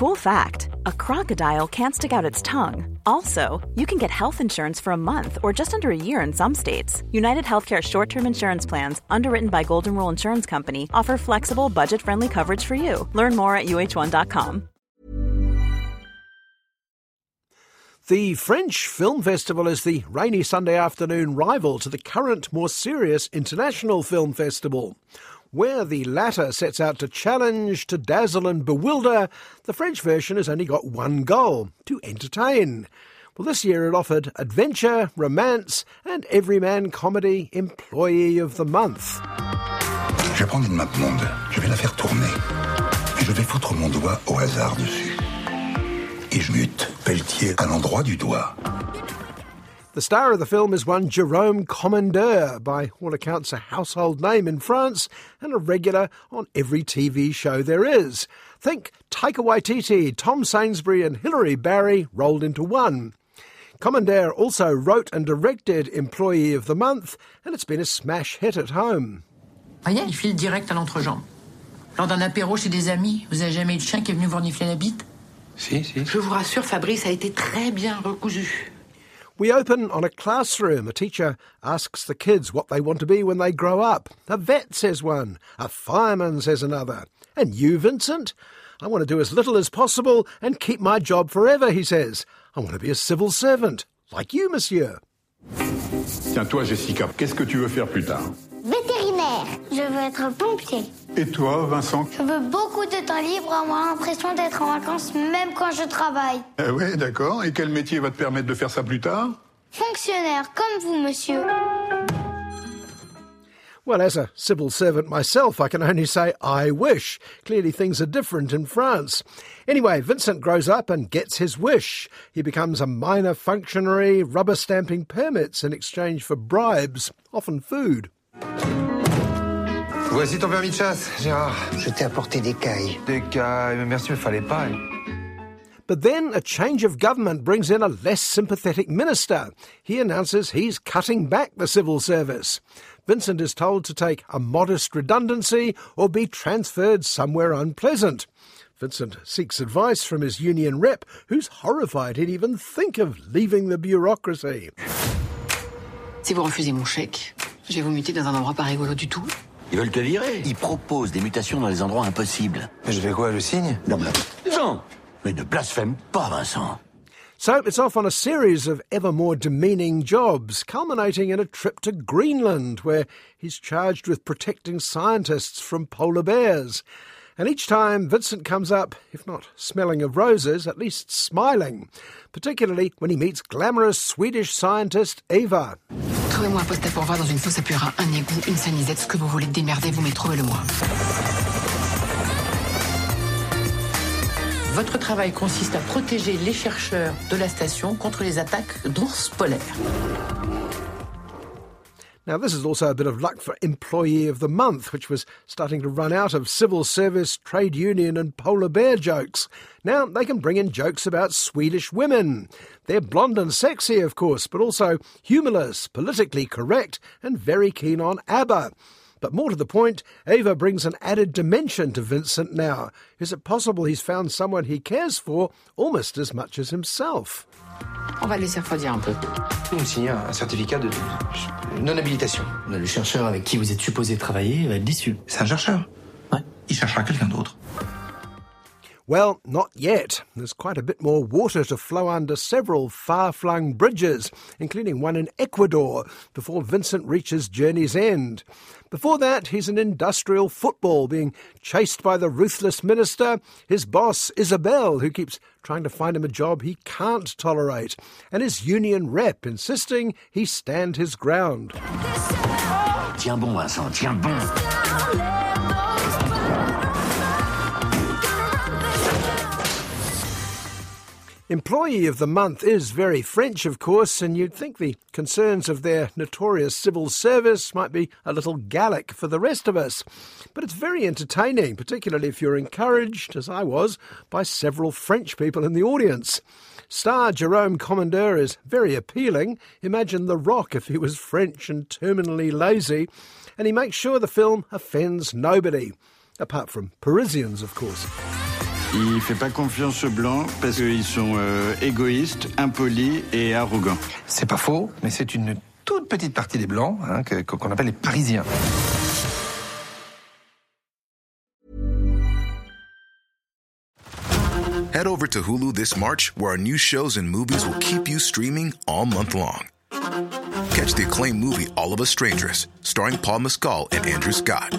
Cool fact a crocodile can't stick out its tongue. Also, you can get health insurance for a month or just under a year in some states. United Healthcare short term insurance plans, underwritten by Golden Rule Insurance Company, offer flexible, budget friendly coverage for you. Learn more at uh1.com. The French Film Festival is the rainy Sunday afternoon rival to the current, more serious International Film Festival. Where the latter sets out to challenge, to dazzle and bewilder, the French version has only got one goal to entertain. Well, this year it offered adventure, romance, and everyman comedy Employee of the Month. Je vais prendre une map monde, je vais la faire tourner, et je vais foutre mon doigt au hasard dessus. Et je mute Pelletier à l'endroit du doigt. The star of the film is one Jerome Commandeur, by all accounts a household name in France and a regular on every TV show there is. Think Taika Waititi, Tom Sainsbury and Hilary Barry rolled into one. Commandeur also wrote and directed Employee of the Month, and it's been a smash hit at home. Rien, il file direct à l'entrejambe. Lors d'un apéro chez des amis, vous avez jamais eu de chien qui est venu vous renifler la bite Si, si. Je vous rassure, Fabrice a été très bien recousu. We open on a classroom. A teacher asks the kids what they want to be when they grow up. A vet says one. A fireman says another. And you, Vincent? I want to do as little as possible and keep my job forever, he says. I want to be a civil servant, like you, monsieur. Tiens, toi, Jessica, qu'est-ce que tu veux faire plus tard Vétérinaire. Je veux être pompier. Et toi, Vincent Je veux beaucoup de temps libre, avoir l'impression d'être en vacances même quand je travaille. Eh ouais, d'accord. Et quel métier va te permettre de faire ça plus tard Fonctionnaire, comme vous, monsieur. Well, as a civil servant myself, I can only say I wish. Clearly, things are different in France. Anyway, Vincent grows up and gets his wish. He becomes a minor functionary, rubber stamping permits in exchange for bribes, often food. Voici ton permis de chasse, Gérard. Je t'ai apporté des cailles. Des cailles, mais merci, mais fallait pas. But then a change of government brings in a less sympathetic minister. He announces he's cutting back the civil service. Vincent is told to take a modest redundancy or be transferred somewhere unpleasant. Vincent seeks advice from his union rep, who's horrified he'd even think of leaving the bureaucracy. Si vous refusez mon chèque, je vais vous muter dans un endroit pas rigolo du tout. Ils veulent te virer. Ils proposent des mutations dans les endroits impossibles. Mais je fais quoi, je signe Non, mais... Non Mais ne blasphème pas, Vincent. So it's off on a series of ever more demeaning jobs, culminating in a trip to Greenland, where he's charged with protecting scientists from polar bears. And each time Vincent comes up, if not smelling of roses, at least smiling, particularly when he meets glamorous Swedish scientist Eva. Trouvez-moi un poste à pourvoir dans une fosse à purin, un égout, une sanisette, ce que vous voulez, démerdez-vous, mais trouvez-le-moi. Votre travail consiste à protéger les chercheurs de la station contre les attaques d'ours polaires. Now, this is also a bit of luck for Employee of the Month, which was starting to run out of civil service, trade union, and polar bear jokes. Now they can bring in jokes about Swedish women. They're blonde and sexy, of course, but also humourless, politically correct, and very keen on ABBA. But more to the point, Ava brings an added dimension to Vincent now. Is it possible he's found someone he cares for almost as much as himself? On va laisser refroidir un peu. Vous me signez un certificat de non-habilitation. Le chercheur avec qui vous êtes supposé travailler va être déçu. C'est un chercheur Ouais. Il cherchera quelqu'un d'autre. Well, not yet. There's quite a bit more water to flow under several far flung bridges, including one in Ecuador, before Vincent reaches journey's end. Before that, he's an industrial football being chased by the ruthless minister, his boss, Isabel, who keeps trying to find him a job he can't tolerate, and his union rep insisting he stand his ground. Tiens bon, Vincent, tiens bon. Employee of the Month is very French, of course, and you'd think the concerns of their notorious civil service might be a little Gallic for the rest of us. But it's very entertaining, particularly if you're encouraged, as I was, by several French people in the audience. Star Jerome Commandeur is very appealing. Imagine The Rock if he was French and terminally lazy. And he makes sure the film offends nobody, apart from Parisians, of course. Il fait pas confiance aux blancs parce qu'ils sont euh, égoïstes, impolis et arrogants. C'est pas faux, mais c'est une toute petite partie des blancs hein, que- qu'on appelle les Parisiens. Head over to Hulu this March, where our new shows and movies will keep you streaming all month long. Catch the acclaimed movie All of Us Strangers, starring Paul Mescal and Andrew Scott.